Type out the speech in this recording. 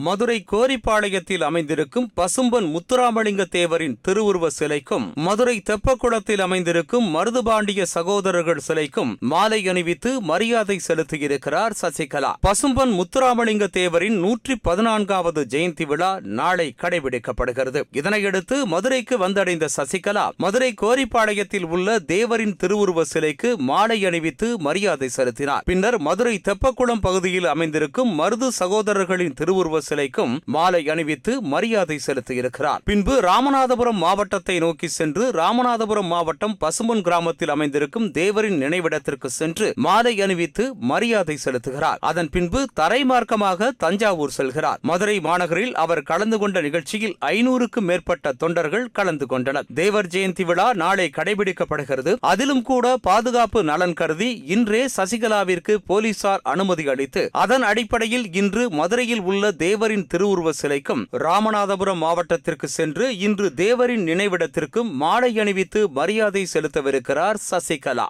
மதுரை கோரிப்பாளையத்தில் அமைந்திருக்கும் பசும்பன் முத்துராமலிங்க தேவரின் திருவுருவ சிலைக்கும் மதுரை தெப்பக்குளத்தில் அமைந்திருக்கும் மருதுபாண்டிய சகோதரர்கள் சிலைக்கும் மாலை அணிவித்து மரியாதை செலுத்தியிருக்கிறார் சசிகலா. பசும்பன் முத்துராமலிங்க தேவரின் நூற்றி பதினான்காவது ஜெயந்தி விழா நாளை கடைபிடிக்கப்படுகிறது. இதனையடுத்து மதுரைக்கு வந்தடைந்த சசிகலா மதுரை கோரிப்பாளையத்தில் உள்ள தேவரின் திருவுருவ சிலைக்கு மாலை அணிவித்து மரியாதை செலுத்தினார். பின்னர் மதுரை தெப்பக்குளம் பகுதியில் அமைந்திருக்கும் மருது சகோதரர்களின் திருவுருவ சிலைக்கும் மாலை அணிவித்து மரியாதை செலுத்தியிருக்கிறார். பின்பு ராமநாதபுரம் மாவட்டத்தை நோக்கி சென்று ராமநாதபுரம் மாவட்டம் பசும்பொன் கிராமத்தில் அமைந்திருக்கும் தேவரின் நினைவிடத்திற்கு சென்று மாலை அணிவித்து மரியாதை செலுத்துகிறார். அதன் பின்பு தரைமார்க்கமாக தஞ்சாவூர் செல்கிறார். மதுரை மாநகரில் அவர் கலந்து கொண்ட நிகழ்ச்சியில் ஐநூறுக்கும் மேற்பட்ட தொண்டர்கள் கலந்து கொண்டனர். தேவர் ஜெயந்தி விழா நாளை கடைபிடிக்கப்படுகிறது. அதிலும் கூட பாதுகாப்பு நலன் கருதி இன்றே சசிகலாவிற்கு போலீசார் அனுமதி அளித்து அதன் அடிப்படையில் இன்று மதுரையில் உள்ள தேவரின் திருவுருவ சிலைக்கும் ராமநாதபுரம் மாவட்டத்திற்கு சென்று இன்று தேவரின் நினைவிடத்திற்கும் மாலை அணிவித்து மரியாதை செலுத்தவிருக்கிறார் சசிகலா.